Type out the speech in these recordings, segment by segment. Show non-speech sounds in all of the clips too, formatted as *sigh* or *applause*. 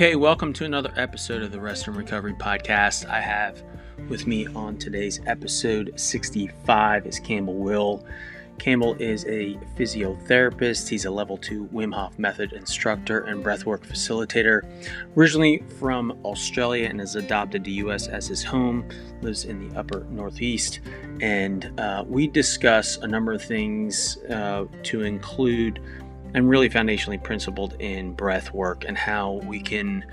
Okay, welcome to another episode of the Rest and Recovery Podcast. I have with me on today's episode 65 is Campbell Will. Campbell is a physiotherapist. He's a level two Wim Hof method instructor and breathwork facilitator. Originally from Australia and has adopted the US as his home, lives in the upper northeast. And uh, we discuss a number of things uh, to include and really foundationally principled in breath work and how we can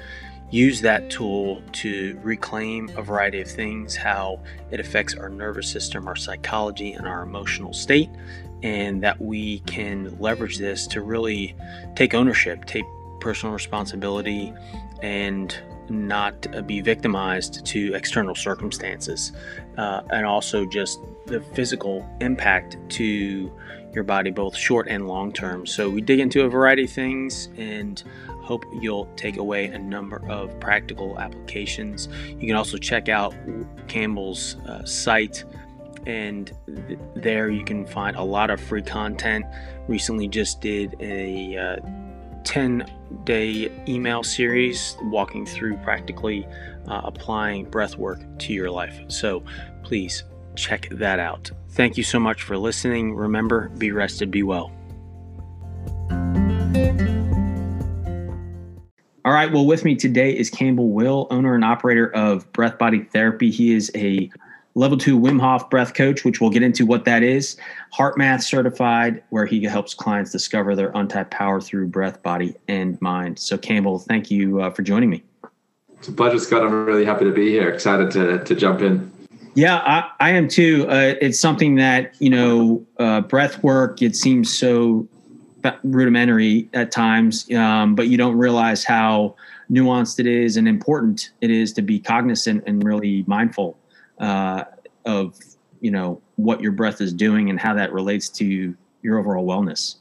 use that tool to reclaim a variety of things, how it affects our nervous system, our psychology, and our emotional state, and that we can leverage this to really take ownership, take personal responsibility, and not be victimized to external circumstances, uh, and also just the physical impact to your body, both short and long term. So, we dig into a variety of things and hope you'll take away a number of practical applications. You can also check out Campbell's uh, site, and th- there you can find a lot of free content. Recently, just did a uh, 10 day email series walking through practically uh, applying breath work to your life. So please check that out. Thank you so much for listening. Remember, be rested, be well. All right. Well, with me today is Campbell Will, owner and operator of Breath Body Therapy. He is a level two Wim Hof breath coach, which we'll get into what that is. HeartMath certified, where he helps clients discover their untapped power through breath, body, and mind. So, Campbell, thank you uh, for joining me. It's a pleasure, Scott. I'm really happy to be here. Excited to, to jump in. Yeah, I, I am too. Uh, it's something that, you know, uh, breath work, it seems so rudimentary at times, um, but you don't realize how nuanced it is and important it is to be cognizant and really mindful uh, of you know what your breath is doing and how that relates to your overall wellness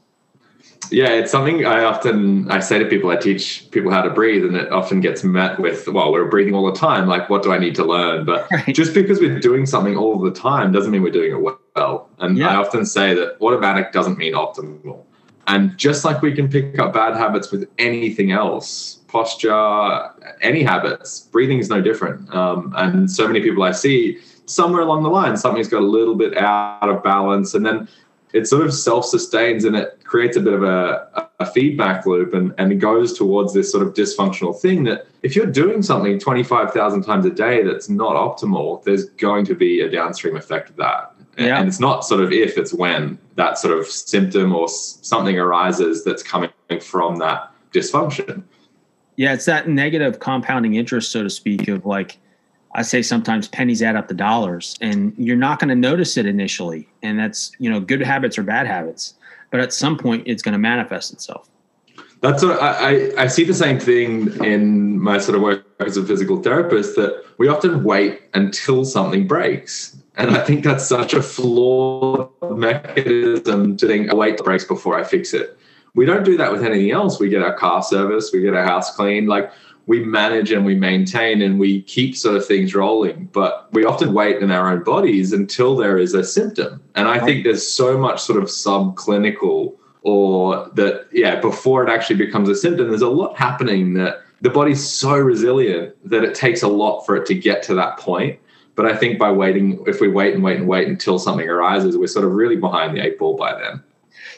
yeah it's something i often i say to people i teach people how to breathe and it often gets met with well we're breathing all the time like what do i need to learn but *laughs* right. just because we're doing something all the time doesn't mean we're doing it well and yeah. i often say that automatic doesn't mean optimal and just like we can pick up bad habits with anything else, posture, any habits, breathing is no different. Um, and so many people I see, somewhere along the line, something's got a little bit out of balance. And then it sort of self sustains and it creates a bit of a, a feedback loop and, and it goes towards this sort of dysfunctional thing that if you're doing something 25,000 times a day that's not optimal, there's going to be a downstream effect of that. Yeah. And it's not sort of if, it's when that sort of symptom or something arises that's coming from that dysfunction. Yeah, it's that negative compounding interest, so to speak, of like, I say sometimes pennies add up to dollars, and you're not going to notice it initially. And that's, you know, good habits or bad habits. But at some point, it's going to manifest itself. That's what I, I see the same thing in my sort of work as a physical therapist that we often wait until something breaks. And I think that's such a flawed mechanism to think, oh, wait, it breaks before I fix it. We don't do that with anything else. We get our car service, we get our house cleaned. Like we manage and we maintain and we keep sort of things rolling. But we often wait in our own bodies until there is a symptom. And I think there's so much sort of subclinical or that, yeah, before it actually becomes a symptom, there's a lot happening that the body's so resilient that it takes a lot for it to get to that point but I think by waiting, if we wait and wait and wait until something arises, we're sort of really behind the eight ball by then.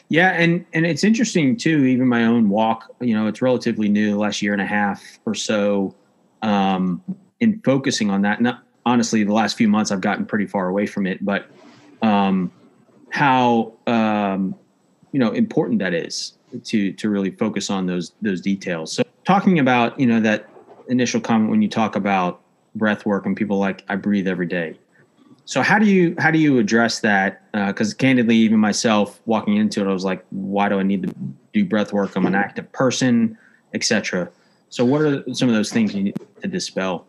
Yeah, and and it's interesting too. Even my own walk, you know, it's relatively new, last year and a half or so, um, in focusing on that. Not honestly, the last few months I've gotten pretty far away from it, but um, how um, you know important that is to to really focus on those those details. So talking about you know that initial comment when you talk about breath work and people like I breathe every day. So how do you how do you address that? Because uh, candidly, even myself walking into it, I was like, why do I need to do breath work? I'm an active person, etc. So what are some of those things you need to dispel?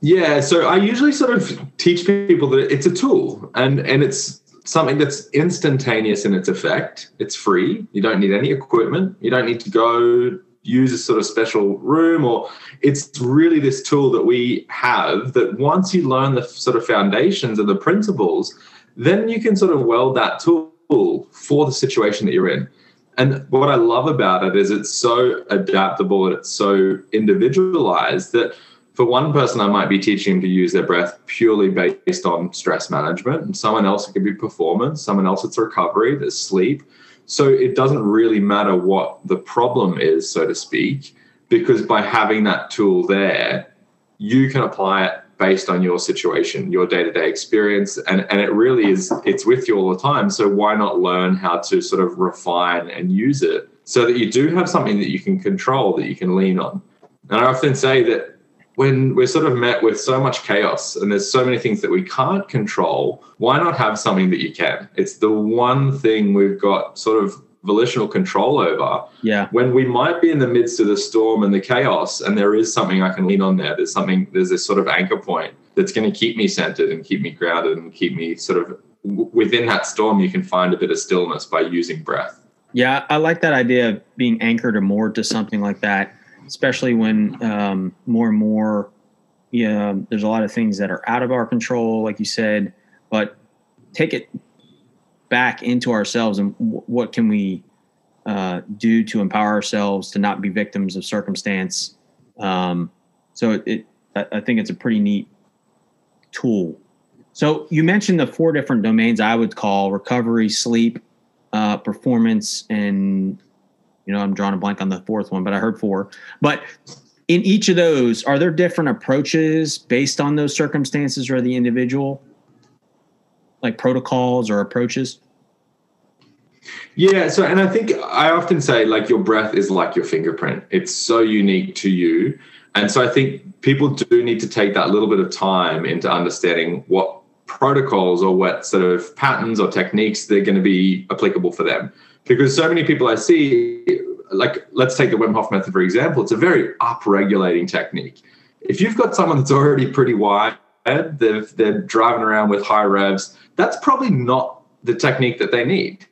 Yeah, so I usually sort of teach people that it's a tool and and it's something that's instantaneous in its effect. It's free. You don't need any equipment. You don't need to go use a sort of special room or it's really this tool that we have that once you learn the sort of foundations and the principles then you can sort of weld that tool for the situation that you're in And what I love about it is it's so adaptable and it's so individualized that for one person, I might be teaching to use their breath purely based on stress management, and someone else it could be performance, someone else it's recovery, there's sleep. So it doesn't really matter what the problem is, so to speak, because by having that tool there, you can apply it based on your situation, your day-to-day experience, and, and it really is it's with you all the time. So why not learn how to sort of refine and use it so that you do have something that you can control, that you can lean on. And I often say that when we're sort of met with so much chaos and there's so many things that we can't control, why not have something that you can? It's the one thing we've got sort of volitional control over. Yeah. When we might be in the midst of the storm and the chaos, and there is something I can lean on there, there's something, there's this sort of anchor point that's going to keep me centered and keep me grounded and keep me sort of within that storm. You can find a bit of stillness by using breath. Yeah, I like that idea of being anchored or moored to something like that especially when um, more and more, yeah, there's a lot of things that are out of our control, like you said, but take it back into ourselves and w- what can we uh, do to empower ourselves to not be victims of circumstance. Um, so it, it, I think it's a pretty neat tool. So you mentioned the four different domains I would call recovery, sleep, uh, performance, and you know, I'm drawing a blank on the fourth one, but I heard four. But in each of those, are there different approaches based on those circumstances or the individual, like protocols or approaches? Yeah. So, and I think I often say, like, your breath is like your fingerprint, it's so unique to you. And so I think people do need to take that little bit of time into understanding what protocols or what sort of patterns or techniques they're going to be applicable for them because so many people I see, like let's take the Wim Hof method for example, it's a very up-regulating technique. If you've got someone that's already pretty wired, they're, they're driving around with high revs, that's probably not the technique that they need.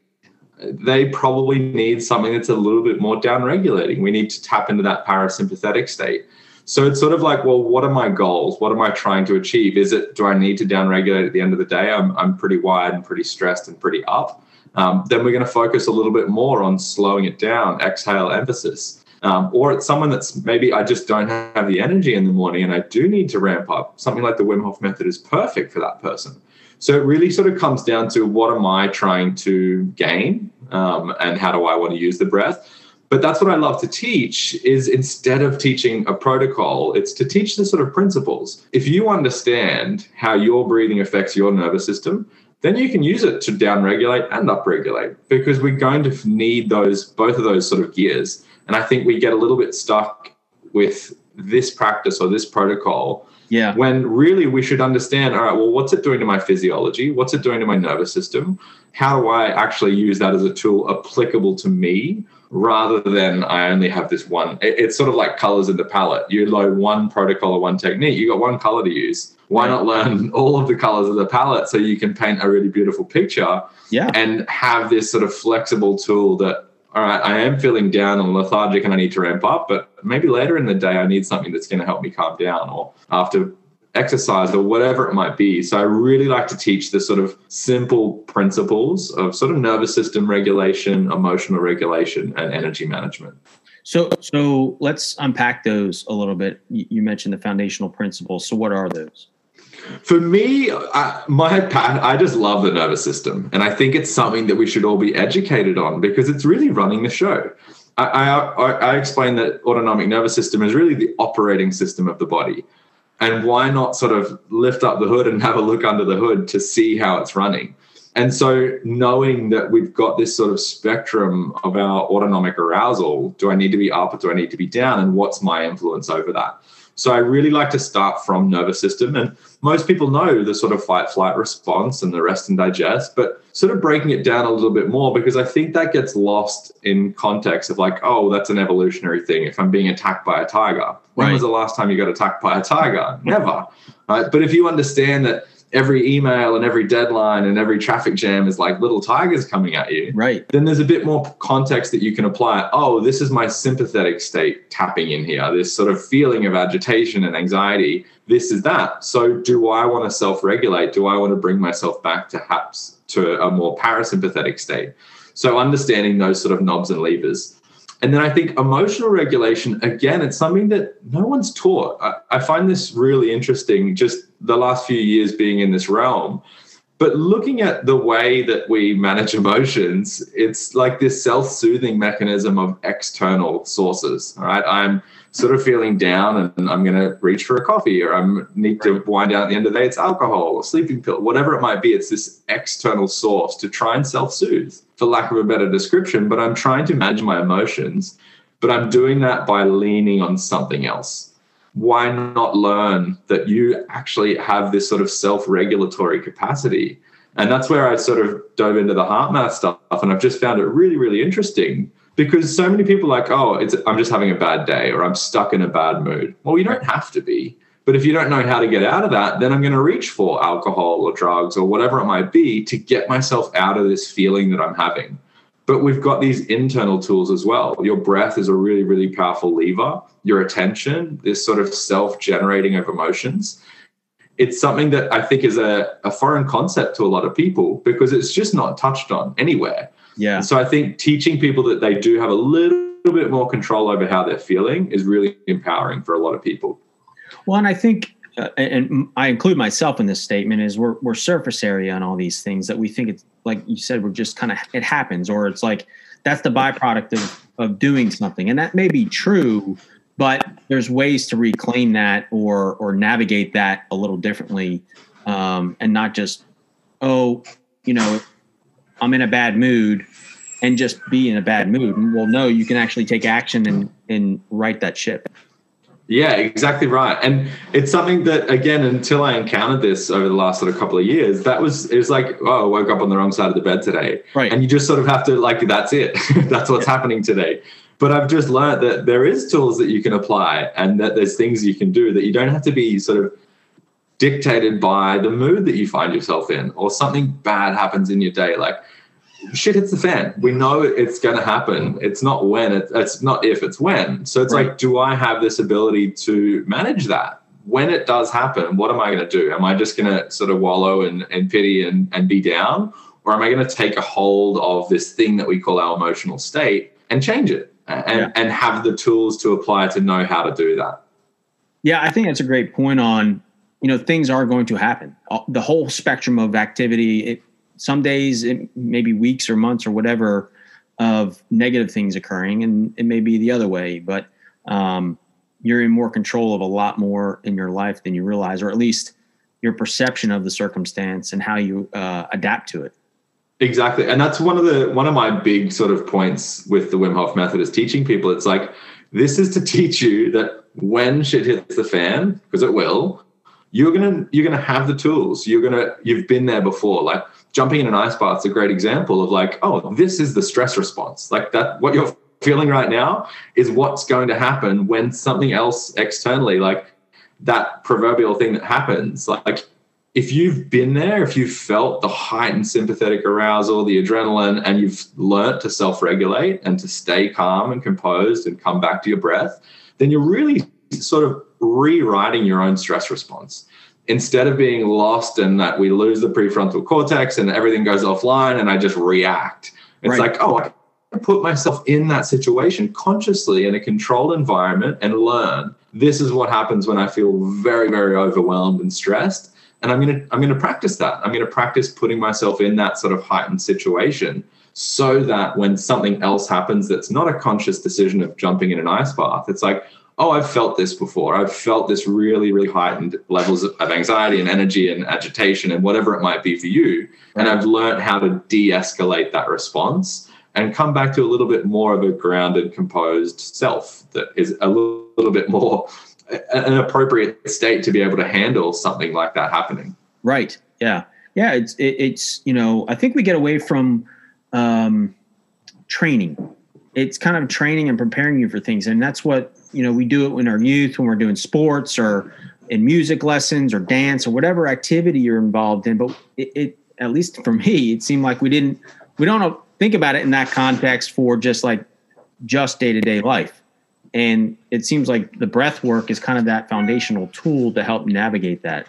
They probably need something that's a little bit more down-regulating. We need to tap into that parasympathetic state. So it's sort of like, well, what are my goals? What am I trying to achieve? Is it do I need to downregulate at the end of the day? I'm I'm pretty wired and pretty stressed and pretty up um, then we're going to focus a little bit more on slowing it down, exhale emphasis. Um, or it's someone that's maybe I just don't have the energy in the morning and I do need to ramp up. Something like the Wim Hof method is perfect for that person. So it really sort of comes down to what am I trying to gain um, and how do I want to use the breath. But that's what I love to teach is instead of teaching a protocol, it's to teach the sort of principles. If you understand how your breathing affects your nervous system, then you can use it to downregulate and upregulate because we're going to need those both of those sort of gears. And I think we get a little bit stuck with this practice or this protocol. Yeah. When really we should understand, all right, well, what's it doing to my physiology? What's it doing to my nervous system? How do I actually use that as a tool applicable to me rather than I only have this one? It's sort of like colors in the palette. You load one protocol or one technique, you got one color to use why not learn *laughs* all of the colors of the palette so you can paint a really beautiful picture yeah and have this sort of flexible tool that all right i am feeling down and lethargic and i need to ramp up but maybe later in the day i need something that's going to help me calm down or after exercise or whatever it might be so i really like to teach the sort of simple principles of sort of nervous system regulation emotional regulation and energy management so, so let's unpack those a little bit. You mentioned the foundational principles. So, what are those? For me, I, my I just love the nervous system, and I think it's something that we should all be educated on because it's really running the show. I, I, I explain that autonomic nervous system is really the operating system of the body, and why not sort of lift up the hood and *laughs* have a look under the hood to see how it's running. And so, knowing that we've got this sort of spectrum of our autonomic arousal, do I need to be up or do I need to be down? And what's my influence over that? So I really like to start from nervous system. And most people know the sort of fight flight response and the rest and digest, but sort of breaking it down a little bit more because I think that gets lost in context of like, oh, that's an evolutionary thing. If I'm being attacked by a tiger, when right. was the last time you got attacked by a tiger? Never. Right. But if you understand that every email and every deadline and every traffic jam is like little tigers coming at you. Right. Then there's a bit more context that you can apply. Oh, this is my sympathetic state tapping in here. This sort of feeling of agitation and anxiety. This is that. So do I want to self-regulate? Do I want to bring myself back to perhaps to a more parasympathetic state? So understanding those sort of knobs and levers. And then I think emotional regulation, again, it's something that no one's taught. I, I find this really interesting, just the last few years being in this realm. But looking at the way that we manage emotions, it's like this self soothing mechanism of external sources. All right. I'm sort of feeling down and I'm going to reach for a coffee or I need to wind down at the end of the day. It's alcohol or sleeping pill, whatever it might be. It's this external source to try and self soothe, for lack of a better description. But I'm trying to manage my emotions, but I'm doing that by leaning on something else why not learn that you actually have this sort of self-regulatory capacity and that's where i sort of dove into the HeartMath stuff and i've just found it really really interesting because so many people are like oh it's i'm just having a bad day or i'm stuck in a bad mood well you don't have to be but if you don't know how to get out of that then i'm going to reach for alcohol or drugs or whatever it might be to get myself out of this feeling that i'm having but we've got these internal tools as well. Your breath is a really, really powerful lever. Your attention, this sort of self generating of emotions. It's something that I think is a, a foreign concept to a lot of people because it's just not touched on anywhere. Yeah. So I think teaching people that they do have a little bit more control over how they're feeling is really empowering for a lot of people. Well, and I think uh, and I include myself in this statement, is we're we're surface area on all these things that we think it's like you said, we're just kind of it happens, or it's like that's the byproduct of of doing something, and that may be true, but there's ways to reclaim that or or navigate that a little differently, um, and not just oh, you know, I'm in a bad mood, and just be in a bad mood. Well, no, you can actually take action and and right that ship. Yeah, exactly right. And it's something that again, until I encountered this over the last sort of couple of years, that was it was like, oh, I woke up on the wrong side of the bed today. Right. And you just sort of have to like that's it. *laughs* that's what's yeah. happening today. But I've just learned that there is tools that you can apply and that there's things you can do that you don't have to be sort of dictated by the mood that you find yourself in or something bad happens in your day. Like shit hits the fan. We know it's going to happen. It's not when, it, it's not if, it's when. So it's right. like, do I have this ability to manage that? When it does happen, what am I going to do? Am I just going to sort of wallow and, and pity and, and be down? Or am I going to take a hold of this thing that we call our emotional state and change it and, yeah. and have the tools to apply to know how to do that? Yeah, I think that's a great point on, you know, things are going to happen. The whole spectrum of activity, it, some days, it maybe weeks or months or whatever of negative things occurring, and it may be the other way. But um, you're in more control of a lot more in your life than you realize, or at least your perception of the circumstance and how you uh, adapt to it. Exactly, and that's one of the one of my big sort of points with the Wim Hof method is teaching people. It's like this is to *laughs* teach you that when shit hits the fan, because it will, you're gonna you're gonna have the tools. You're gonna you've been there before. Like jumping in an ice bath is a great example of like, oh, this is the stress response. Like that, what you're feeling right now is what's going to happen when something else externally, like that proverbial thing that happens. Like if you've been there, if you've felt the heightened sympathetic arousal, the adrenaline, and you've learnt to self regulate and to stay calm and composed and come back to your breath, then you're really sort of rewriting your own stress response instead of being lost in that we lose the prefrontal cortex and everything goes offline and I just react. It's right. like, oh, I can put myself in that situation consciously in a controlled environment and learn this is what happens when I feel very, very overwhelmed and stressed. And I'm gonna I'm gonna practice that. I'm gonna practice putting myself in that sort of heightened situation so that when something else happens that's not a conscious decision of jumping in an ice bath, it's like, oh, I've felt this before. I've felt this really, really heightened levels of anxiety and energy and agitation and whatever it might be for you. And I've learned how to de escalate that response and come back to a little bit more of a grounded, composed self that is a little, little bit more an appropriate state to be able to handle something like that happening. Right. Yeah. Yeah. It's, it, it's, you know, I think we get away from um, training. It's kind of training and preparing you for things. And that's what you know we do it in our youth when we're doing sports or in music lessons or dance or whatever activity you're involved in. But it, it at least for me it seemed like we didn't we don't think about it in that context for just like just day-to-day life. And it seems like the breath work is kind of that foundational tool to help navigate that.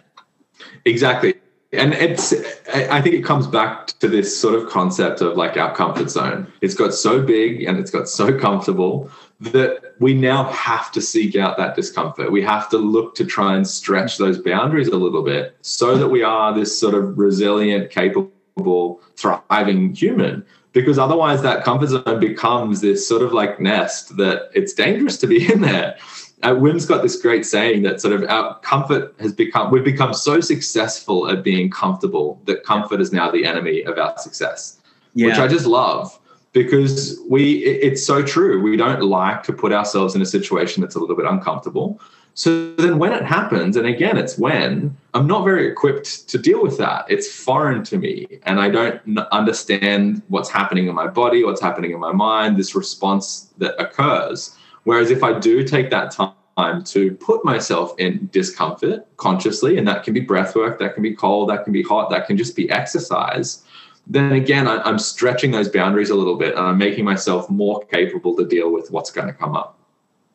Exactly. And it's, I think it comes back to this sort of concept of like our comfort zone. It's got so big and it's got so comfortable that we now have to seek out that discomfort. We have to look to try and stretch those boundaries a little bit so that we are this sort of resilient, capable, thriving human. Because otherwise, that comfort zone becomes this sort of like nest that it's dangerous to be in there. Uh, Wim's got this great saying that sort of our comfort has become, we've become so successful at being comfortable that comfort is now the enemy of our success, yeah. which I just love because we it's so true. We don't like to put ourselves in a situation that's a little bit uncomfortable. So then when it happens and again it's when i'm not very equipped to deal with that. It's foreign to me and i don't understand what's happening in my body what's happening in my mind this response that occurs. Whereas if i do take that time to put myself in discomfort consciously and that can be breath work that can be cold that can be hot that can just be exercise then again, I, am stretching those boundaries a little bit and I'm making myself more capable to deal with what's going to come up.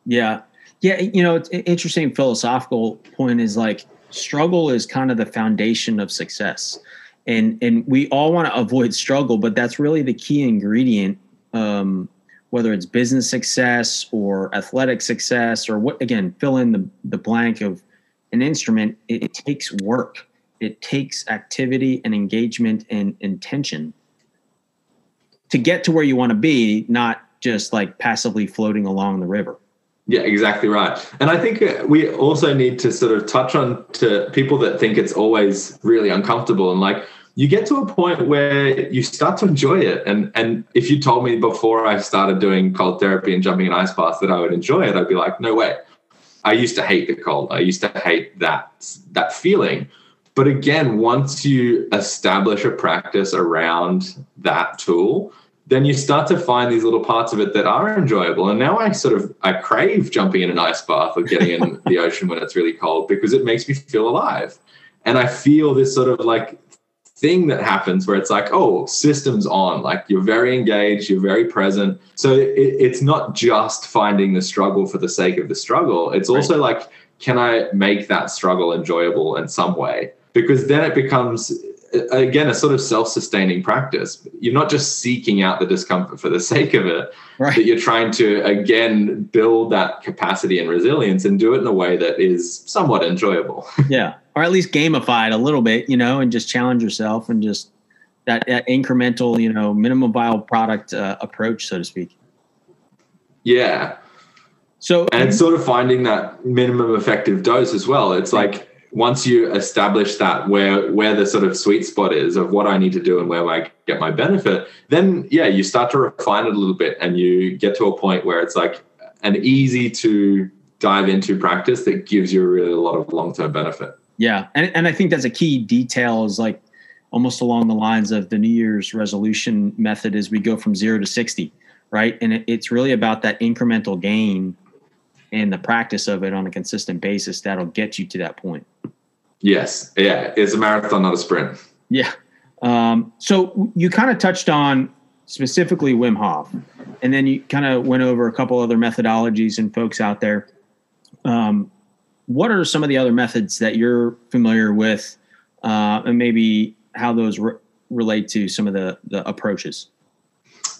Yeah. Yeah. You know, it's interesting philosophical point is like struggle is kind of the foundation of success. And, and we all want to avoid struggle, but that's really the key ingredient. Um, whether it's business success or athletic success or what, again, fill in the, the blank of an instrument, it, it takes work it takes activity and engagement and intention to get to where you want to be, not just like passively floating along the river. Yeah, exactly right. And I think uh, we also need to sort of touch on to people that think it's always really uncomfortable and like you get to a point where you start to enjoy it. And and if you told me before I started doing cold therapy and jumping in ice baths that I would enjoy it, I'd be like, no way. I used to hate the cold. I used to hate that that feeling. But again, once you establish a practice around that tool, then you start to find these little parts of it that are enjoyable. And now I sort of I crave jumping in an ice bath or getting in *laughs* the ocean when it's really cold because it makes me feel alive. And I feel this sort of like thing that happens where it's like, oh, systems on, like you're very engaged, you're very present. So it, it's not just finding the struggle for the sake of the struggle. It's also right. like, can I make that struggle enjoyable in some way? Because then it becomes again a sort of self-sustaining practice. You're not just seeking out the discomfort for the *laughs* sake of it right. but you're trying to again build that capacity and resilience and do it in a way that is somewhat enjoyable. *laughs* Yeah. Or at least gamified a little bit you know and just challenge yourself and just that, that incremental you know minimum viable product uh, approach so to speak. Yeah. So and it's sort of finding that minimum effective dose as well. It's like once you establish that where where the sort of sweet spot is of what I need to do and where I get my benefit, then yeah, you start to refine it a little bit and you get to a point where it's like an easy to dive into practice that gives you really a lot of long term benefit. Yeah, and and I think that's a key detail is like almost along the lines of the New Year's resolution method is we go from zero to sixty, right? And it, it's really about that incremental gain and the practice of it on a consistent basis that'll get you to that point. Yes. Yeah. It's a marathon, not a sprint. Yeah. Um, so you kind of touched on specifically Wim Hof, and then you kind of went over a couple other methodologies and folks out there. Um, what are some of the other methods that you're familiar with, uh, and maybe how those re- relate to some of the, the approaches?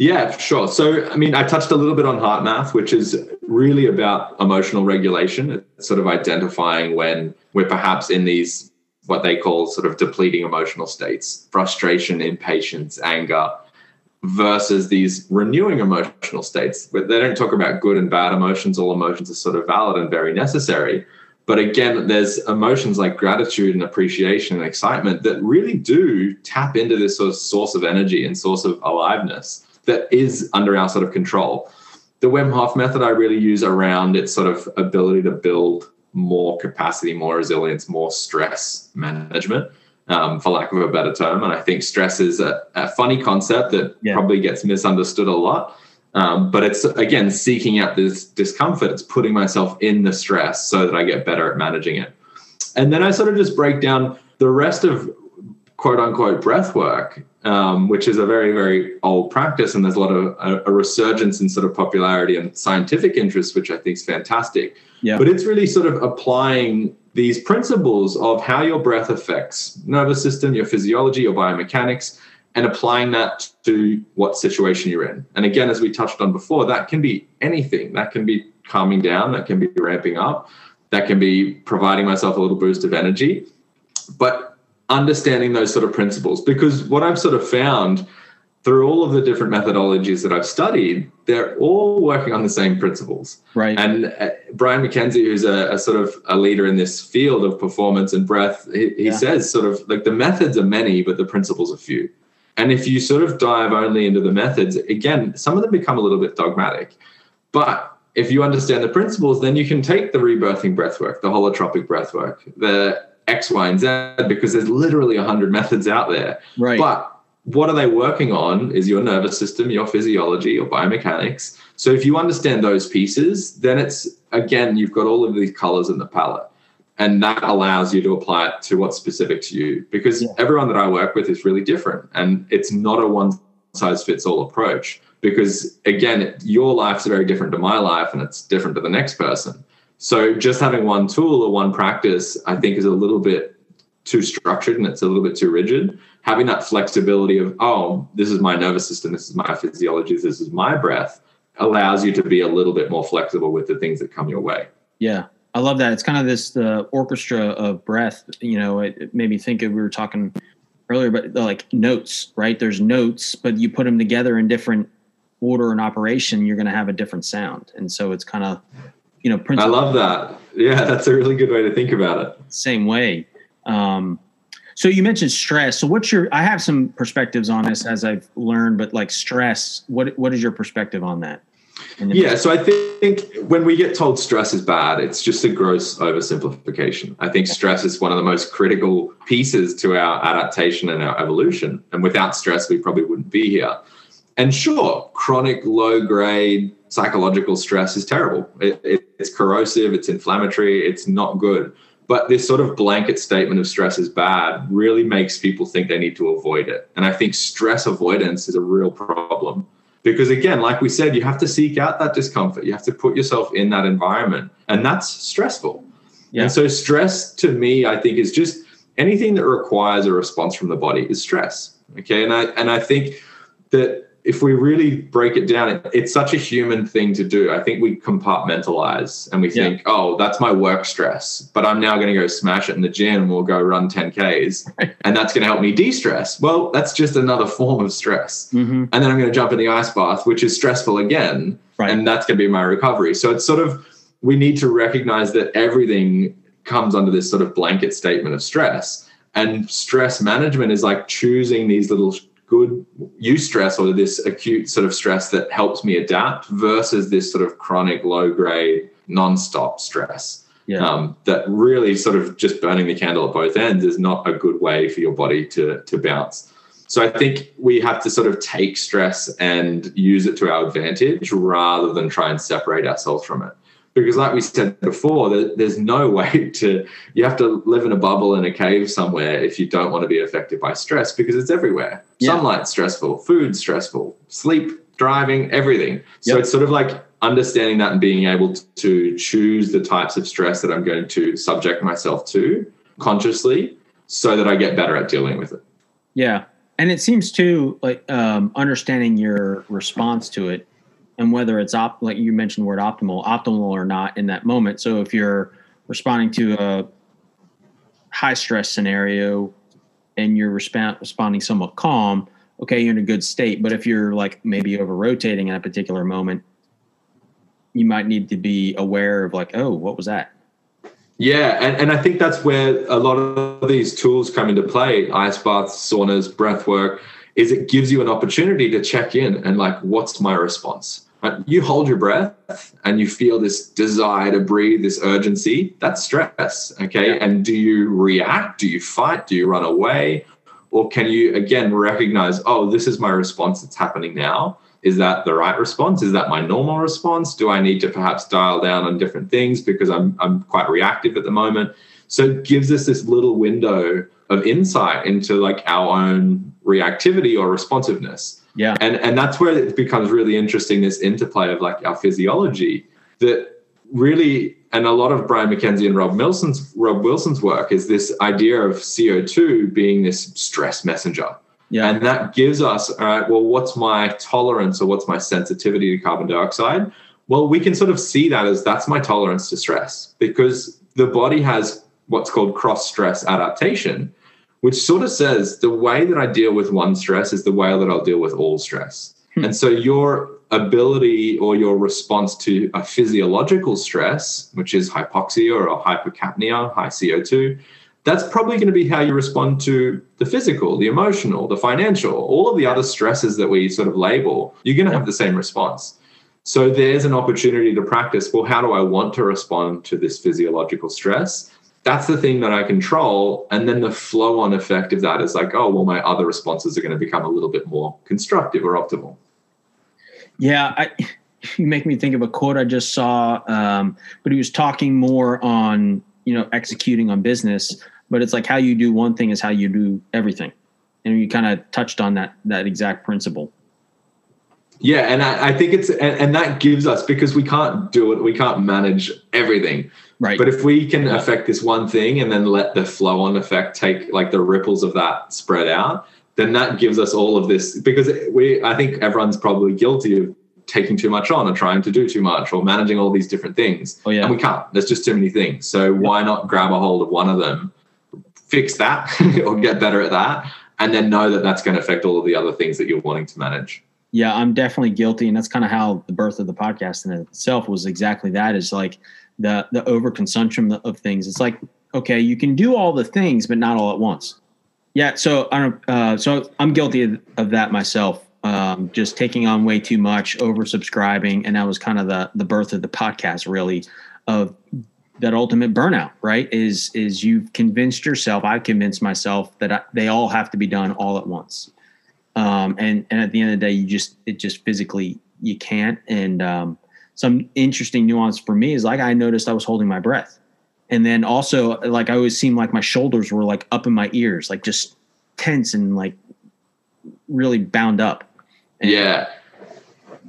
Yeah, sure. So, I mean, I touched a little bit on HeartMath, which is really about emotional regulation. It's sort of identifying when we're perhaps in these, what they call sort of depleting emotional states, frustration, impatience, anger, versus these renewing emotional states. They don't talk about good and bad emotions. All emotions are sort of valid and very necessary. But again, there's emotions like gratitude and appreciation and excitement that really do tap into this sort of source of energy and source of aliveness that is under our sort of control. The Wim Hof method I really use around its sort of ability to build more capacity, more resilience, more stress management, um, for lack of a better term. And I think stress is a, a funny concept that yeah. probably gets misunderstood a lot. Um, but it's again seeking out this discomfort. It's putting myself in the stress so that I get better at managing it. And then I sort of just break down the rest of quote unquote breath work um, which is a very, very old practice. And there's a lot of a, a, resurgence in sort of popularity and scientific interest, which I think is fantastic. Yeah. But it's really sort of applying these principles of how your breath affects nervous system, your physiology, your biomechanics, and applying that to what situation you're in. And again, as we touched on before, that can be anything. That can be calming down, that can be ramping up, that can be providing myself a little boost of energy. But understanding those sort of principles, because what I've sort of found through all of the different methodologies that I've studied, they're all working on the same principles. Right. And uh, Brian McKenzie, who's a, a, sort of a leader in this field of performance and breath, he, he yeah. says sort of like the methods are many, but the principles are few. And if you sort of dive only into the methods, again, some of them become a little bit dogmatic. But if you understand the principles, then you can take the rebirthing breath work, the holotropic breath work, the X, Y, and Z, because there's literally a 100 methods out there. Right. But what are they working on is your nervous system, your physiology, your biomechanics. So if you understand those pieces, then it's, again, you've got all of these colors in the palette and that allows you to apply it to what's specific to you because yeah. everyone that i work with is really different and it's not a one size fits all approach because again your life's very different to my life and it's different to the next person so just having one tool or one practice i think is a little bit too structured and it's a little bit too rigid having that flexibility of oh this is my nervous system this is my physiology this is my breath allows you to be a little bit more flexible with the things that come your way yeah I love that. It's kind of this the orchestra of breath. You know, it, it made me think of we were talking earlier, but uh, like notes, right? There's notes, but you put them together in different order and operation, you're going to have a different sound. And so it's kind of, you know, I love that. Yeah, *laughs* that's a really good way to think about it. Same way. Um, so you mentioned stress. So what's your? I have some perspectives on this as I've learned, but like stress, what what is your perspective on that? Yeah, so I think when we get told stress is bad, it's just a gross oversimplification. I think stress is one of the most critical pieces to our adaptation and our evolution. And without stress, we probably wouldn't be here. And sure, chronic low grade psychological stress is terrible. It, it, it's corrosive, it's inflammatory, it's not good. But this sort of blanket statement of stress is bad really makes people think they need to avoid it. And I think stress avoidance is a real problem because again like we said you have to seek out that discomfort you have to put yourself in that environment and that's stressful yeah. and so stress to me i think is just anything that requires a response from the body is stress okay and i and i think that if we really break it down, it, it's such a human thing to do. I think we compartmentalize and we yeah. think, oh, that's my work stress, but I'm now going to go smash it in the gym or go run 10Ks *laughs* and that's going to help me de stress. Well, that's just another form of stress. Mm-hmm. And then I'm going to jump in the ice bath, which is stressful again. Right. And that's going to be my recovery. So it's sort of, we need to recognize that everything comes under this sort of blanket statement of stress. And stress management is like choosing these little good eustress or this acute sort of stress that helps me adapt versus this sort of chronic low grade non-stop stress yeah. um, that really sort of just burning the candle at both ends is not a good way for your body to to bounce so i think we have to sort of take stress and use it to our advantage rather than try and separate ourselves from it because like we said before there's no *laughs* way to you have to live in a bubble in a cave somewhere if you don't want to be affected by stress because it's everywhere yeah. sunlight stressful food stressful sleep driving everything so yep. it's sort of like understanding that and being able to choose the types of stress that i'm going to subject myself to consciously so that i get better at dealing with it yeah and it seems too like um, understanding your response to it and whether it's op like you mentioned word optimal optimal or not in that moment. So if you're responding to a high stress scenario and you're resp- responding somewhat calm okay you're in a good state. But if you're like maybe over rotating in a particular moment you might need to be aware of like oh what was that? Yeah and, and i think that's where a lot of these tools come into play ice baths saunas breath work is it gives you an opportunity to check in and like what's my response you hold your breath and you feel this desire to breathe, this urgency. That's stress. Okay. Yeah. And do you react? Do you fight? Do you run away? Or can you again recognize, oh, this is my response that's happening now? Is that the right response? Is that my normal response? Do I need to perhaps dial down on different things because I'm, I'm quite reactive at the moment? So it gives us this little window of insight into like our own reactivity or responsiveness. Yeah. And and that's where it becomes really interesting this interplay of like our physiology that really and a lot of Brian McKenzie and Rob Wilson's Rob Wilson's work is this idea of CO2 being this stress messenger. Yeah. And that gives us, all right, well, what's my tolerance or what's my sensitivity to carbon dioxide? Well, we can sort of see that as that's my tolerance to stress because the body has what's called cross stress adaptation, which sort of says the way that I deal with one stress is the way that I'll deal with all stress. Hmm. And so your ability or your response to a physiological stress, which is hypoxia or hypercapnia, high CO2, that's probably going to be how you respond to the physical, the emotional, the financial, all of the other stresses that we sort of label. You're going to have the same response. So there's an opportunity to practice well, how do I want to respond to this physiological stress? That's the thing that I control. And then the flow on effect of that is like, oh, well, my other responses are going to become a little bit more constructive or optimal. Yeah. I, *laughs* you make me think of a quote I just saw, um, but he was talking more on, you know, executing on business, but it's like how you do one thing is how you do everything. And you kind of touched on that, that exact principle. Yeah, and I, I think it's and, and, that gives us because we can't do it, we can't manage everything. Right. But if we can yeah. affect this one thing and then let the flow on effect take like the ripples of that spread out, then that gives us all of this because we I think everyone's probably guilty of taking too much on and trying to do too much or managing all these different things. Oh, yeah. And we can't. There's just too many things. So why not grab a hold of one of them, fix that *laughs* or get better at that, and then know that that's going to affect all of the other things that you're wanting to manage yeah, I'm definitely guilty, and that's kind of how the birth of the podcast in itself was exactly that. Is like the the overconsumption of things. It's like okay, you can do all the things, but not all at once. Yeah, so I don't. Uh, so I'm guilty of, that myself. Um, just taking on way too much, oversubscribing, and that was kind of the the birth of the podcast, really, of that ultimate burnout. Right? Is is you've convinced yourself? I've convinced myself that I, they all have to be done all at once um, and and at the end of the day, you just it just physically you can't. And um, some interesting nuance for me is like I noticed I was holding my breath, and then also like I always seemed like my shoulders were like up in my ears, like just tense and like really bound up. And yeah,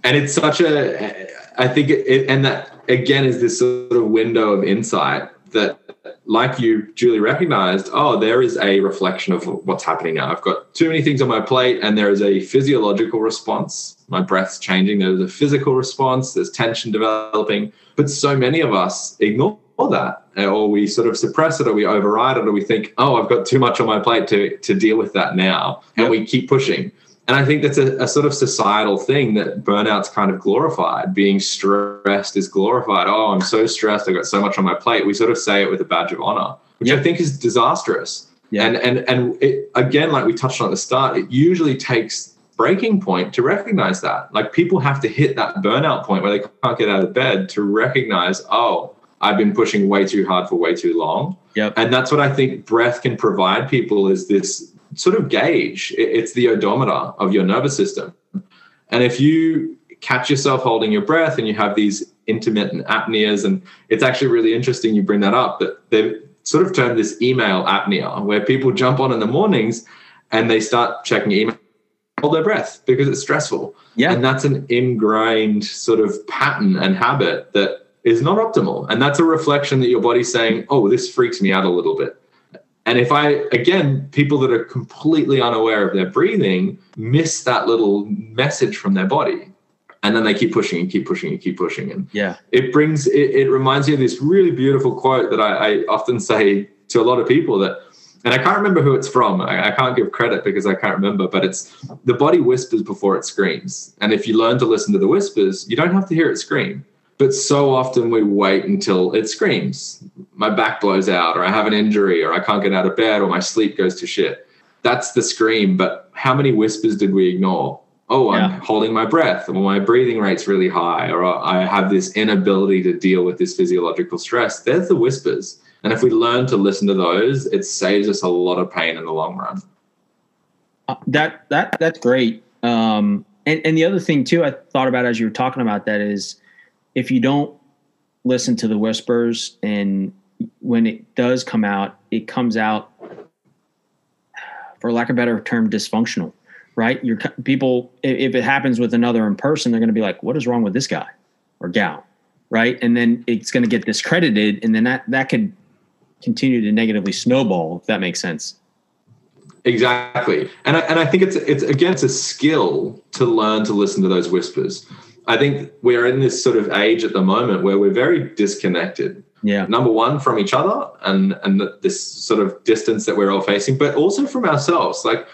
and it's such a I think it, and that again is this sort of window of insight that like you duly recognized, oh, there is a reflection of what's happening now. I've got too many things on my plate, and there is a physiological response. My breath's changing. There's a physical response. There's tension developing. But so many of us ignore that, or we sort of suppress it, or we override it, or we think, oh, I've got too much on my plate to, to deal with that now. And yep. we keep pushing. And I think that's a, a, sort of societal thing that burnout's kind of glorified. Being stressed is glorified. Oh, I'm so stressed. I've got so much on my plate. We sort of say it with a badge of honor, which I think is disastrous. Yeah. And and and it, again, like we touched on at the start, it usually takes breaking point to recognize that. Like people have to hit that burnout point where they can't get out of bed to recognize, oh, I've been pushing way too hard for way too long. Yep. And that's what I think breath can provide people is this sort of gauge. It's the odometer of your nervous system. And if you catch yourself holding your breath and you have these intermittent apneas, and it's actually really interesting you bring that up, that they've sort of termed this email apnea, where people jump on in the mornings and they start checking email hold their breath because it's stressful. Yeah. And that's an ingrained sort of pattern and habit that is not optimal. And that's a reflection that your body's saying, oh, this freaks me out a little bit. And if I, again, people that are completely unaware of their breathing miss that little message from their body. And then they keep pushing and keep pushing and keep pushing. And yeah, it brings, it, it reminds me of this really beautiful quote that I, I, often say to a lot of people that, and I can't remember who it's from. I, I can't give credit because I can't remember, but it's the body whispers before it screams. And if you learn to listen to the whispers, you don't have to hear it scream. But so often we wait until it screams. My back blows out, or I have an injury, or I can't get out of bed, or my sleep goes to shit. That's the scream. But how many whispers did we ignore? Oh, I'm holding my breath, or my breathing rate's really high, or I have this inability to deal with this physiological stress. There's the whispers. And if we learn to listen to those, it saves us a lot of pain in the long run. Uh, that that that's great. Um, and and the other thing too, I thought about as you were talking about that is if you don't listen to the whispers and when it does come out, it comes out, for lack of a better term, dysfunctional, right? Your people, if it happens with another in person, they're going to be like, "What is wrong with this guy or gal?" right? And then it's going to get discredited, and then that that could continue to negatively snowball. If that makes sense. Exactly, and I, and I think it's it's again it's a skill to learn to listen to those whispers. I think we're in this sort of age at the moment where we're very disconnected. Yeah. Number one, from each other and and this sort of distance that we're all facing, but also from ourselves. Like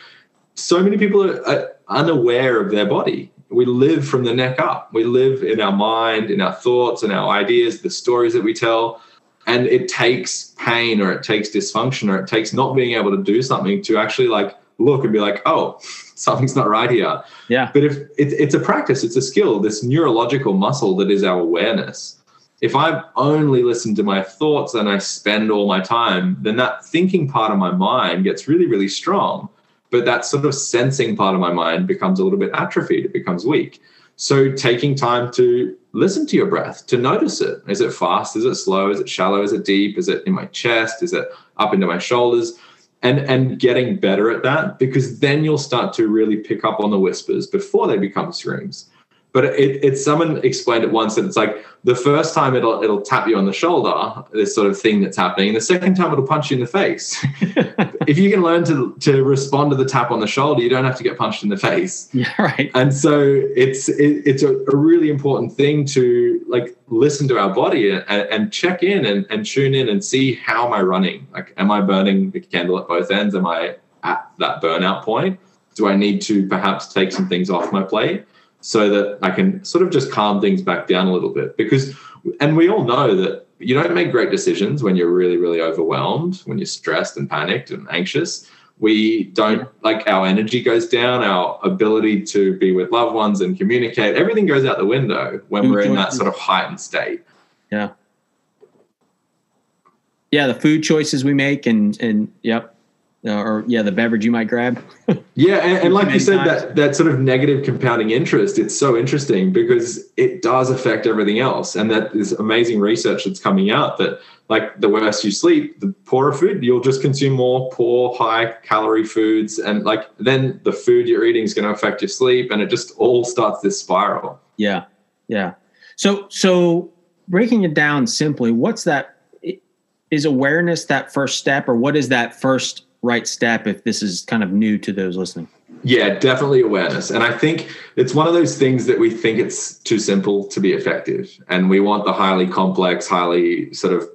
so many people are, are unaware of their body. We live from the neck up. We live in our mind, in our thoughts, and our ideas, the stories that we tell. And it takes pain or it takes dysfunction or it takes not being able to do something to actually like look and be like, oh, something's not right here. Yeah. But if it, it's a practice, it's a skill, this neurological muscle that is our awareness. If I only listen to my thoughts and I spend all my time, then that thinking part of my mind gets really, really strong. But that sort of sensing part of my mind becomes a little bit atrophied, it becomes weak. So taking time to listen to your breath, to notice it. Is it fast? Is it slow? Is it shallow? Is it deep? Is it in my chest? Is it up into my shoulders? And and getting better at that because then you'll start to really pick up on the whispers before they become screams but it, it's someone explained it once that it's like the first time it'll it'll tap you on the shoulder this sort of thing that's happening the second time it'll punch you in the face. *laughs* If you can learn to to respond to the tap on the shoulder you don't have to get punched in the face. *laughs* Yeah right. And so it's it, it's a, a, really important thing to like listen to our body and, and check in and, and tune in and see how am i running? Like am i burning the candle at both ends? Am i at that burnout point? Do i need to perhaps take some things off my plate so that I can sort of just calm things back down a little bit. Because, and we all know that you don't make great decisions when you're really, really overwhelmed, when you're stressed and panicked and anxious. We don't like our energy goes down, our ability to be with loved ones and communicate, everything goes out the window when we're in that sort of heightened state. Yeah. Yeah, the food choices we make and and yep, Uh, or yeah, the beverage you might grab. *laughs* yeah, and, and like you said, times. that that sort of negative compounding interest, it's so interesting because it does affect everything else, and that is amazing research that's coming out that like the worse you sleep, the poorer food you'll just consume more poor, high calorie foods, and like then the food you're eating is going to affect your sleep, and it just all starts this spiral. Yeah, yeah. So so breaking it down simply, what's that? Is awareness that first step, or what is that first right step if this is kind of new to those listening? Yeah, definitely awareness. And I think it's one of those things that we think it's too simple to be effective. And we want the highly complex, highly sort of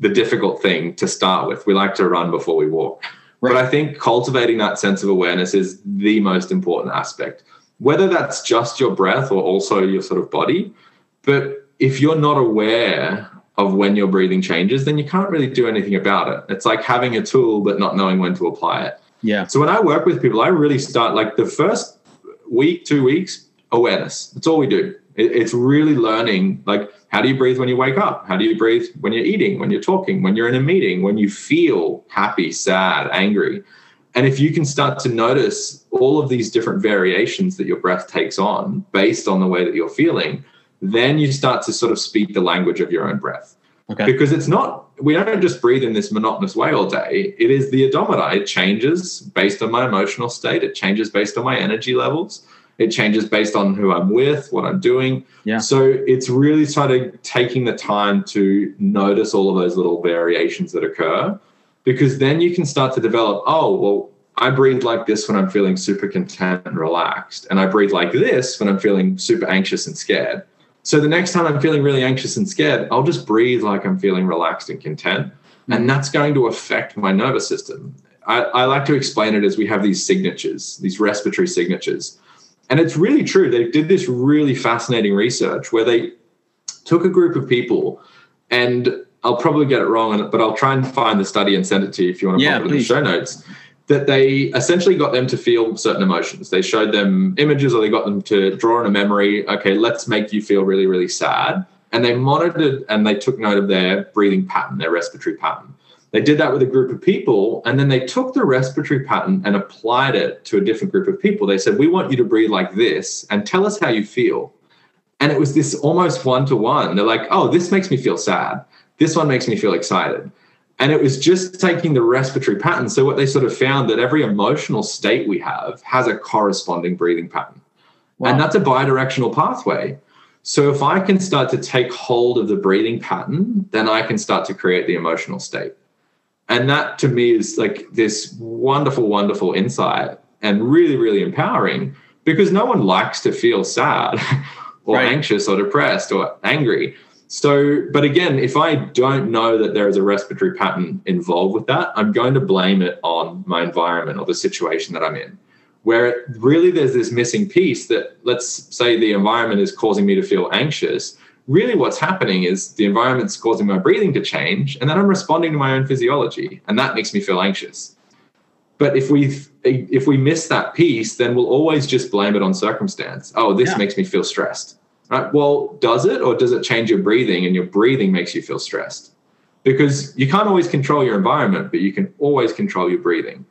the difficult thing to start with. We like to run before we walk. Right. But I think cultivating that sense of awareness is the most important aspect, whether that's just your breath or also your sort of body. But if you're not aware of when your breathing changes, then you can't really do anything about it. It's like having a tool but not knowing when to apply it. Yeah. So when I work with people, I really start like the first week, two weeks, awareness. That's all we do. it's really learning like how do you breathe when you wake up? How do you breathe when you're eating, when you're talking, when you're in a meeting, when you feel happy, sad, angry? And if you can start to notice all of these different variations that your breath takes on based on the way that you're feeling, then you start to sort of speak the language of your own breath. Okay. Because it's not, we don't just breathe in this monotonous way all day. It is the odometer. It changes based on my emotional state, it changes based on my energy levels, it changes based on who I'm with, what I'm doing. Yeah. So it's really sort of taking the time to notice all of those little variations that occur because then you can start to develop, oh, well, I breathe like this when I'm feeling super content and relaxed. And I breathe like this when I'm feeling super anxious and scared. So the next time I'm feeling really anxious and scared, I'll just breathe like I'm feeling relaxed and content. And mm-hmm. that's going to affect my nervous system. I, I like to explain it as we have these signatures, these respiratory signatures. And it's really true. They did this really fascinating research where they took a group of people and I'll probably get it wrong, but I'll try and find the study and send it to you if you want to yeah, put it in the show notes that they essentially got them to feel certain emotions. They showed them images or they got them to draw in a memory. Okay, let's make you feel really, really sad. And they monitored and they took note of their breathing pattern, their respiratory pattern. They did that with a group of people, and then they took the respiratory pattern and applied it to a different group of people. They said, We want you to breathe like this and tell us how you feel. And it was this almost one to one. They're like, Oh, this makes me feel sad. This one makes me feel excited. And it was just taking the respiratory pattern. So what they sort of found that every emotional state we have has a corresponding breathing pattern. Wow. And that's a bidirectional pathway. So if I can start to take hold of the breathing pattern, then I can start to create the emotional state. And that to me is like this wonderful, wonderful insight and really, really empowering because no one likes to feel sad *laughs* or right. anxious or depressed or angry. So, but again, if I don't know that there is a respiratory pattern involved with that, I'm going to blame it on my environment or the situation that I'm in. Where really there's this missing piece that, let's say, the environment is causing me to feel anxious. Really, what's happening is the environment's causing my breathing to change, and then I'm responding to my own physiology, and that makes me feel anxious. But if we if we miss that piece, then we'll always just blame it on circumstance. Oh, this yeah. makes me feel stressed Right? Well, does it or does it change your breathing and your breathing makes you feel stressed? Because you can't always control your environment, but you can always control your breathing.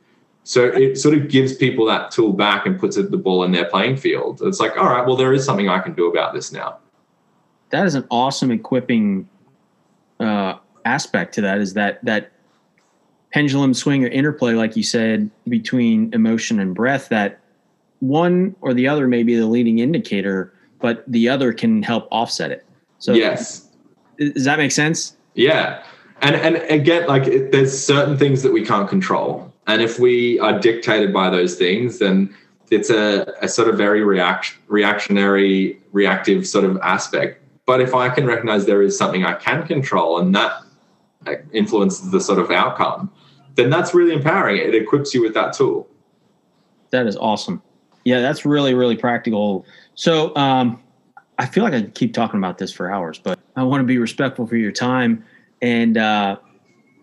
So it sort of gives people that tool back and puts it, the ball in their playing field. It's like, all right, well, there is something I can do about this now. That is an awesome equipping uh, aspect to that. Is that that pendulum swing or interplay, like you said, between emotion and breath? That one or the other may be the leading indicator but the other can help offset it. So yes, does that make sense? Yeah, and and again, like it, there's certain things that we can't control, and if we are dictated by those things, then it's a, a sort of very react, reactionary, reactive sort of aspect. But if I can recognize there is something I can control, and that influences the sort of outcome, then that's really empowering. It equips you with that tool. That is awesome. Yeah, that's really really practical so um, I feel like I keep talking about this for hours, but I want to be respectful for your time. And uh,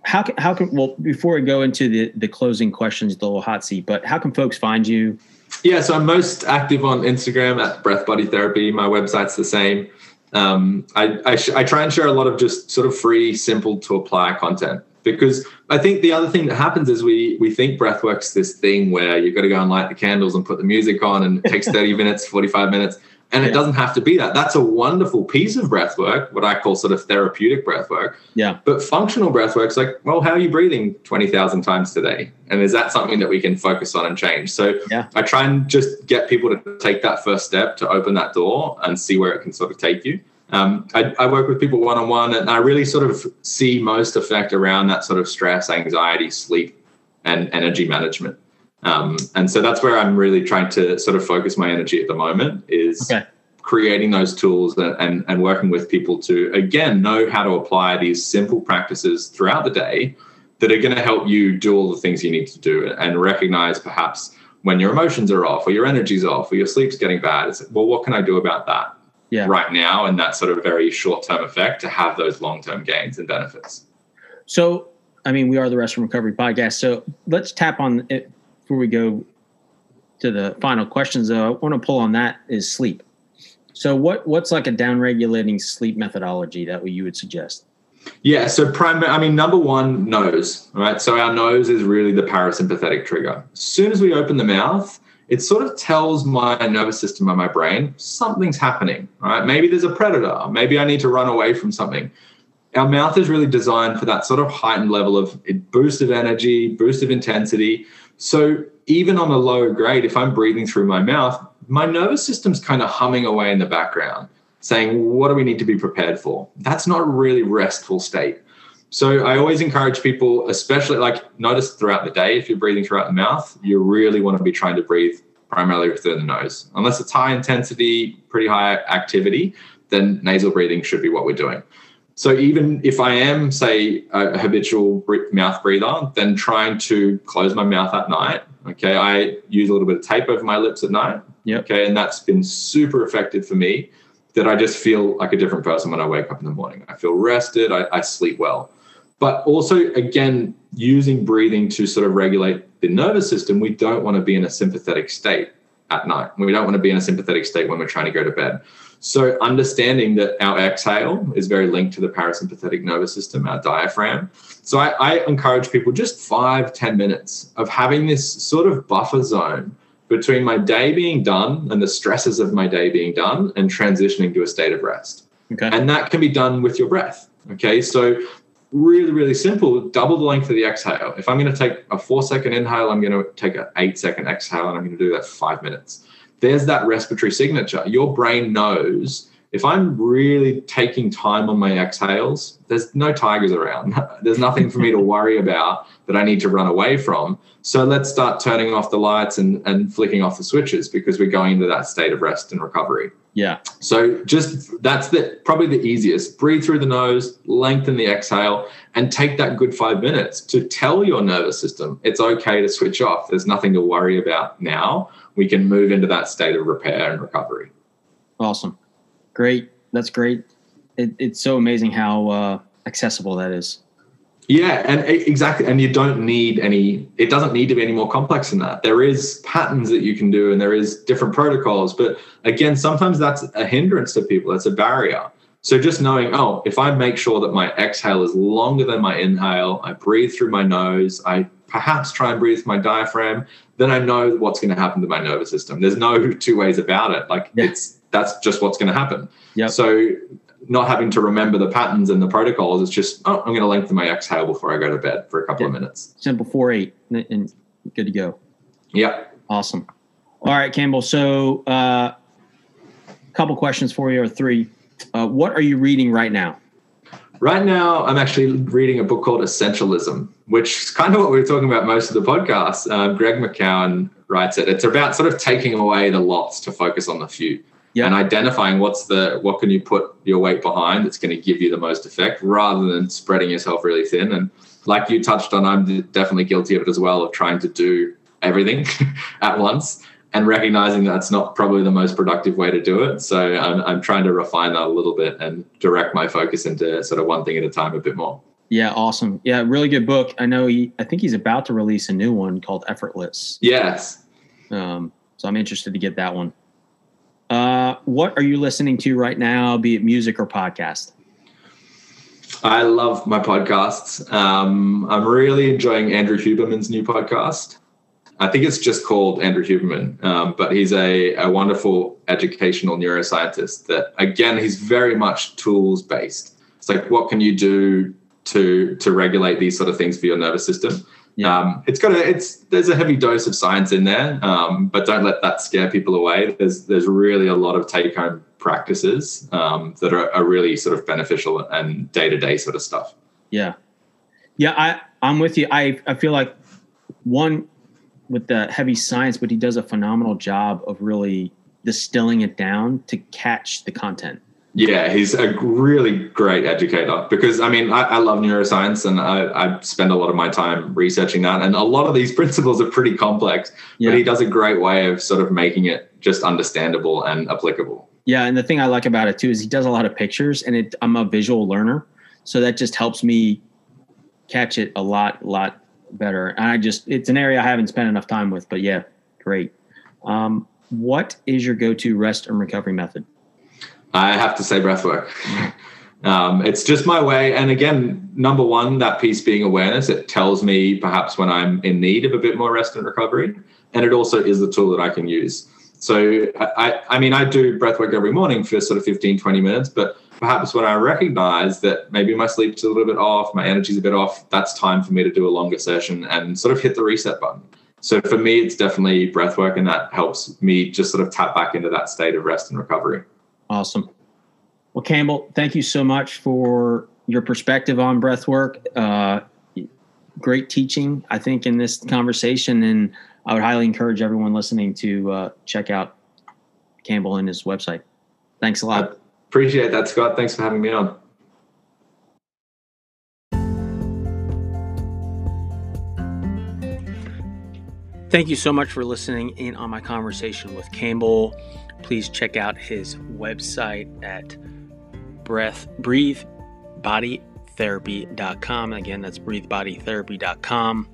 how can how can well before we go into the the closing questions, the little hot seat, but how can folks find you? Yeah, so I'm most active on Instagram at Breath Body Therapy. My website's the same. Um, I I, sh- I try and share a lot of just sort of free, simple to apply content because I think the other thing that happens is we we think breathwork's this thing where you've got to go and light the candles and put the music on and it takes *laughs* 30 minutes, 45 minutes. And yeah. it doesn't have to be that. That's a wonderful piece of breath work, what I call sort of therapeutic breath work. Yeah. But functional breath work's like, well, how are you breathing 20,000 times today? And is that something that we can focus on and change? So yeah. I try and just get people to take that first step to open that door and see where it can sort of take you. Um, I, I, work with people one on one, and I really sort of see most effect around that sort of stress, anxiety, sleep, and energy management. Um, and so that's where I'm really trying to sort of focus my energy at the moment is okay. creating those tools and, and, and working with people to again know how to apply these simple practices throughout the day that are going to help you do all the things you need to do and recognize perhaps when your emotions are off or your energy's off or your sleep's getting bad. It's well, what can I do about that? Yeah. right now and that sort of very short term effect to have those long term gains and benefits. So, I mean, we are the Rest from Recovery podcast. So let's tap on it before we go to the final questions. Though, I want to pull on that is sleep. So, what what's like a down regulating sleep methodology that you would suggest? Yeah, so primary, I mean, number one, nose, right? So our nose is really the parasympathetic trigger. As soon as we open the mouth, it sort of tells my nervous system and my brain something's happening, right? Maybe there's a predator. Maybe I need to run away from something. Our mouth is really designed for that sort of heightened level of boost of energy, boost of intensity. So even on a lower grade, if I'm breathing through my mouth, my nervous system's kind of humming away in the background, saying, what do we need to be prepared for? That's not a really restful state. So I always encourage people, especially like notice throughout the day, if you're breathing throughout the mouth, you really want to be trying to breathe primarily through the nose. Unless it's high intensity, pretty high activity, then nasal breathing should be what we're doing. So even if I am, say, a habitual mouth breather, then trying to close my mouth at night. Okay, I use a little bit of tape over my lips at night. Yep. Okay, and that's been super effective for me. That I just feel like a different person when I wake up in the morning. I feel rested. I, I sleep well but also again using breathing to sort of regulate the nervous system we don't want to be in a sympathetic state at night. We don't want to be in a sympathetic state when we're trying to go to bed. So understanding that our exhale is very linked to the parasympathetic nervous system our diaphragm. So I, I encourage people just five ten minutes of having this sort of buffer zone between my day being done and the stresses of my day being done and transitioning to a state of rest. Okay. and that can be done with your breath okay? So really, really simple. Double the length of the exhale. If I'm going to take a four second inhale, I'm going to take an eight second exhale, and I'm going to do that five minutes. There's that respiratory signature. Your brain knows if I'm really taking time on my exhales, there's no tigers around. *laughs* there's nothing for me to worry about that I need to run away from. So let's start turning off the lights and, and flicking off the switches because we're going into that state of rest and recovery. Yeah. So just that's the probably the easiest. Breathe through the nose, lengthen the exhale, and take that good five minutes to tell your nervous system it's okay to switch off. There's nothing to worry about now. We can move into that state of repair and recovery. Awesome. Great. That's great. It, it's so amazing how uh, accessible that is. Yeah, and exactly, and you don't need any. It doesn't need to be any more complex than that. There is patterns that you can do, and there is different protocols. But again, sometimes that's a hindrance to people. It's a barrier. So just knowing, oh, if I make sure that my exhale is longer than my inhale, I breathe through my nose, I perhaps try and breathe my diaphragm, then I know what's going to happen to my nervous system. There's no *laughs* two ways about it. Like yeah. it's that's just what's going to happen. Yep. So not having to remember the patterns and the protocols. It's just, oh, I'm going to lengthen my exhale before I go to bed for a couple yeah. of minutes. Simple four eight and good to go. Yeah. Awesome. All right, Campbell. So, a uh, couple questions for you, or three. Uh, what are you reading right now? Right now, I'm actually reading a book called Essentialism, which is kind of what we were talking about most of the podcast. Um, Greg McKeown writes it. It's about sort of taking away the lots to focus on the few yeah. and identifying what's the what can you put your weight behind that's going to give you the most effect rather than spreading yourself really thin and like you touched on i'm definitely guilty of it as well of trying to do everything *laughs* at once and recognizing that's not probably the most productive way to do it so I'm, I'm trying to refine that a little bit and direct my focus into sort of one thing at a time a bit more yeah, awesome. Yeah, really good book. I know he. I think he's about to release a new one called Effortless. Yes. Um, so I'm interested to get that one. Uh, what are you listening to right now, be it music or podcast? I love my podcasts. Um, I'm really enjoying Andrew Huberman's new podcast. I think it's just called Andrew Huberman, um, but he's a, a wonderful educational neuroscientist that, again, he's very much tools based. It's like, what can you do to, to regulate these sort of things for your nervous system? Yeah. Um, it's got a it's there's a heavy dose of science in there, um, but don't let that scare people away. There's there's really a lot of take home practices um, that are, are, really sort of beneficial and day to day sort of stuff. Yeah, yeah, I I'm with you. I I feel like one with the heavy science, but he does a phenomenal job of really distilling it down to catch the content. Yeah, he's a really great educator because I mean, I, I love neuroscience and I, I, spend a lot of my time researching that. And a lot of these *laughs* principles are pretty complex, yeah. but he does a great way of sort of making it just understandable and applicable. Yeah. And the thing I like about it too is he does a lot of pictures and it, I'm a visual learner. So that just helps me catch it a lot, lot better. And I just, it's an area I haven't spent enough time with, but yeah, great. Um, what is your go to rest and recovery method? I have to say breathwork. Um, it's just my way. And again, number one, that piece being awareness, it tells me perhaps when I'm in need of a bit more rest and recovery. And it also is the tool that I can use. So, I, I mean, I do breathwork every morning for sort of 15, 20 minutes, but perhaps when I recognize that maybe my sleep's a little bit off, my energy's a bit off, that's time for me to do a longer session and sort of hit the reset button. So for me, it's definitely breathwork, and that helps me just sort of tap back into that state of rest and recovery. Awesome. Well, Campbell, thank you so much for your perspective on breath work. Uh, great teaching, I think, in this conversation. And I would highly encourage everyone listening to uh, check out Campbell and his website. Thanks a lot. I appreciate that, Scott. Thanks for having me on. Thank you so much for listening in on my conversation with Campbell. Please check out his website at breath breathe bodytherapy.com. Again, that's breathebodytherapy.com.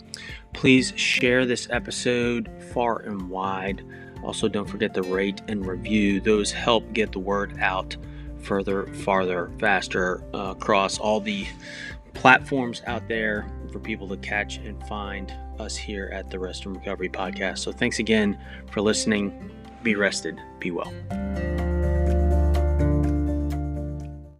Please share this episode far and wide. Also, don't forget to rate and review. Those help get the word out further, farther, faster uh, across all the platforms out there for people to catch and find us here at the Rest and Recovery Podcast. So, thanks again for listening. Be rested, be well.